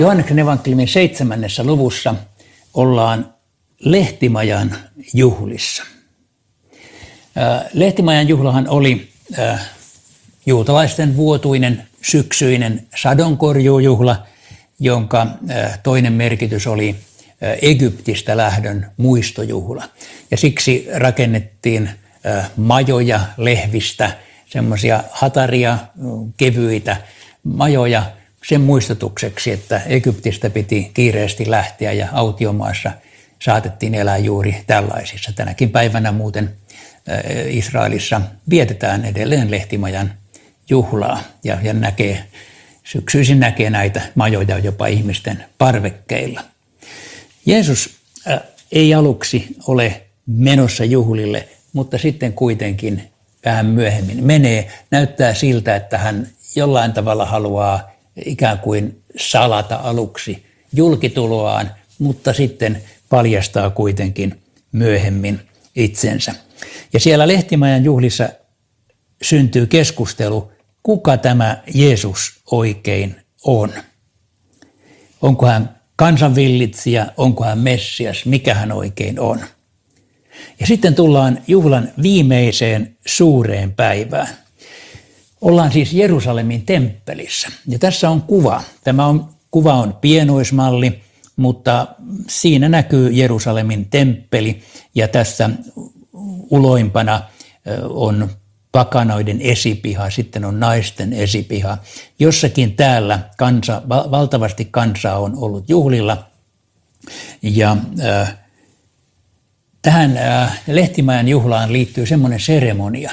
Johanneksen evankeliumin seitsemännessä luvussa ollaan Lehtimajan juhlissa. Lehtimajan juhlahan oli juutalaisten vuotuinen syksyinen sadonkorjuujuhla, jonka toinen merkitys oli Egyptistä lähdön muistojuhla. Ja siksi rakennettiin majoja lehvistä, semmoisia hataria, kevyitä majoja sen muistutukseksi, että Egyptistä piti kiireesti lähteä ja autiomaassa saatettiin elää juuri tällaisissa. Tänäkin päivänä muuten Israelissa vietetään edelleen lehtimajan juhlaa ja, ja näkee, syksyisin näkee näitä majoja jopa ihmisten parvekkeilla. Jeesus ei aluksi ole menossa juhlille, mutta sitten kuitenkin vähän myöhemmin menee. Näyttää siltä, että hän jollain tavalla haluaa ikään kuin salata aluksi julkituloaan, mutta sitten paljastaa kuitenkin myöhemmin itsensä. Ja siellä Lehtimajan juhlissa syntyy keskustelu, kuka tämä Jeesus oikein on. Onko hän kansanvillitsijä, onko hän Messias, mikä hän oikein on. Ja sitten tullaan juhlan viimeiseen suureen päivään. Ollaan siis Jerusalemin temppelissä. Ja tässä on kuva. Tämä on, kuva on pienoismalli, mutta siinä näkyy Jerusalemin temppeli ja tässä uloimpana on pakanoiden esipiha, sitten on naisten esipiha. Jossakin täällä kansa, valtavasti kansaa on ollut juhlilla ja äh, tähän äh, Lehtimäen juhlaan liittyy semmoinen seremonia,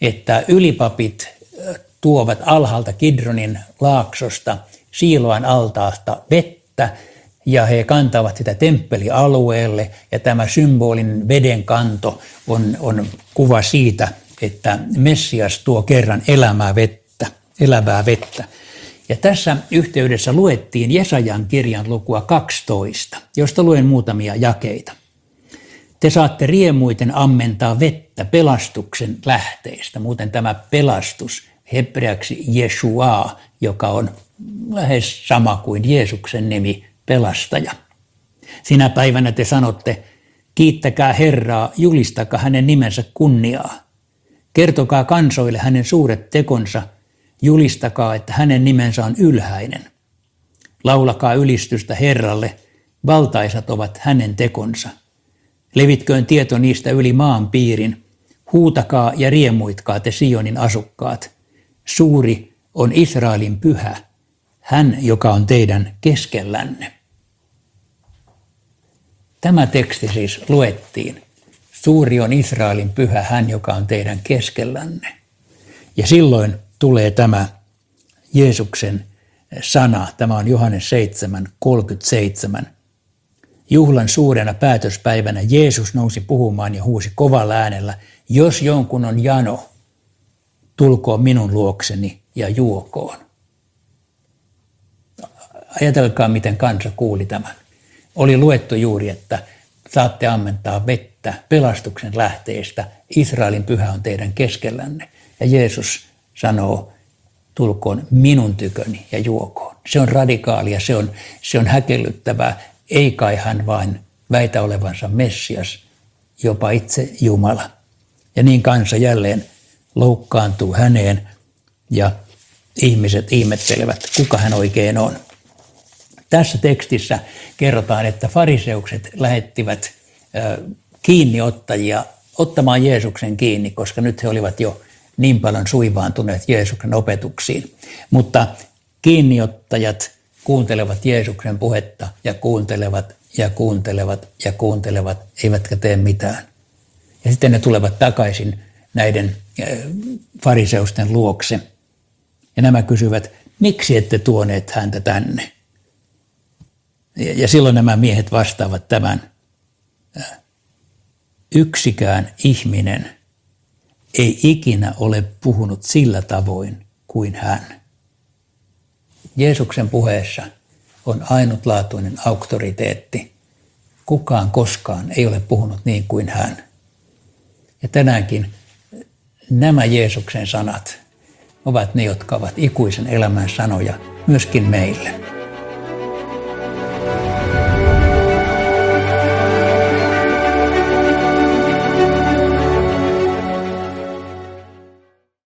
että ylipapit tuovat alhaalta Kidronin laaksosta Siiloan altaasta vettä ja he kantavat sitä temppelialueelle ja tämä symbolinen veden kanto on, on kuva siitä, että Messias tuo kerran elämää vettä, elävää vettä. Ja tässä yhteydessä luettiin Jesajan kirjan lukua 12, josta luen muutamia jakeita. Te saatte riemuiten ammentaa vettä pelastuksen lähteistä. Muuten tämä pelastus hebreaksi Jeshua, joka on lähes sama kuin Jeesuksen nimi, pelastaja. Sinä päivänä te sanotte, kiittäkää Herraa, julistakaa hänen nimensä kunniaa. Kertokaa kansoille hänen suuret tekonsa, julistakaa, että hänen nimensä on ylhäinen. Laulakaa ylistystä Herralle, valtaisat ovat hänen tekonsa. Levitköön tieto niistä yli maan piirin, huutakaa ja riemuitkaa te Sionin asukkaat. Suuri on Israelin pyhä, hän, joka on teidän keskellänne. Tämä teksti siis luettiin Suuri on Israelin pyhä hän, joka on teidän keskellänne. Ja silloin tulee tämä Jeesuksen sana, tämä on Johannes 7, 37. Juhlan suurena päätöspäivänä Jeesus nousi puhumaan ja huusi kovalla äänellä, jos jonkun on jano, tulkoon minun luokseni ja juokoon. Ajatelkaa, miten kansa kuuli tämän. Oli luettu juuri, että saatte ammentaa vettä pelastuksen lähteestä. Israelin pyhä on teidän keskellänne. Ja Jeesus sanoo, tulkoon minun tyköni ja juokoon. Se on radikaalia, se on, se on häkellyttävää. Ei kai hän vain väitä olevansa Messias, jopa itse Jumala. Ja niin kansa jälleen loukkaantuu häneen ja ihmiset ihmettelevät, kuka hän oikein on. Tässä tekstissä kerrotaan, että fariseukset lähettivät kiinniottajia ottamaan Jeesuksen kiinni, koska nyt he olivat jo niin paljon suivaantuneet Jeesuksen opetuksiin. Mutta kiinniottajat kuuntelevat Jeesuksen puhetta ja kuuntelevat ja kuuntelevat ja kuuntelevat, eivätkä tee mitään. Ja sitten ne tulevat takaisin näiden fariseusten luokse. Ja nämä kysyvät, miksi ette tuoneet häntä tänne? Ja silloin nämä miehet vastaavat tämän. Yksikään ihminen ei ikinä ole puhunut sillä tavoin kuin hän. Jeesuksen puheessa on ainutlaatuinen auktoriteetti. Kukaan koskaan ei ole puhunut niin kuin hän. Ja tänäänkin nämä Jeesuksen sanat ovat ne, jotka ovat ikuisen elämän sanoja myöskin meille.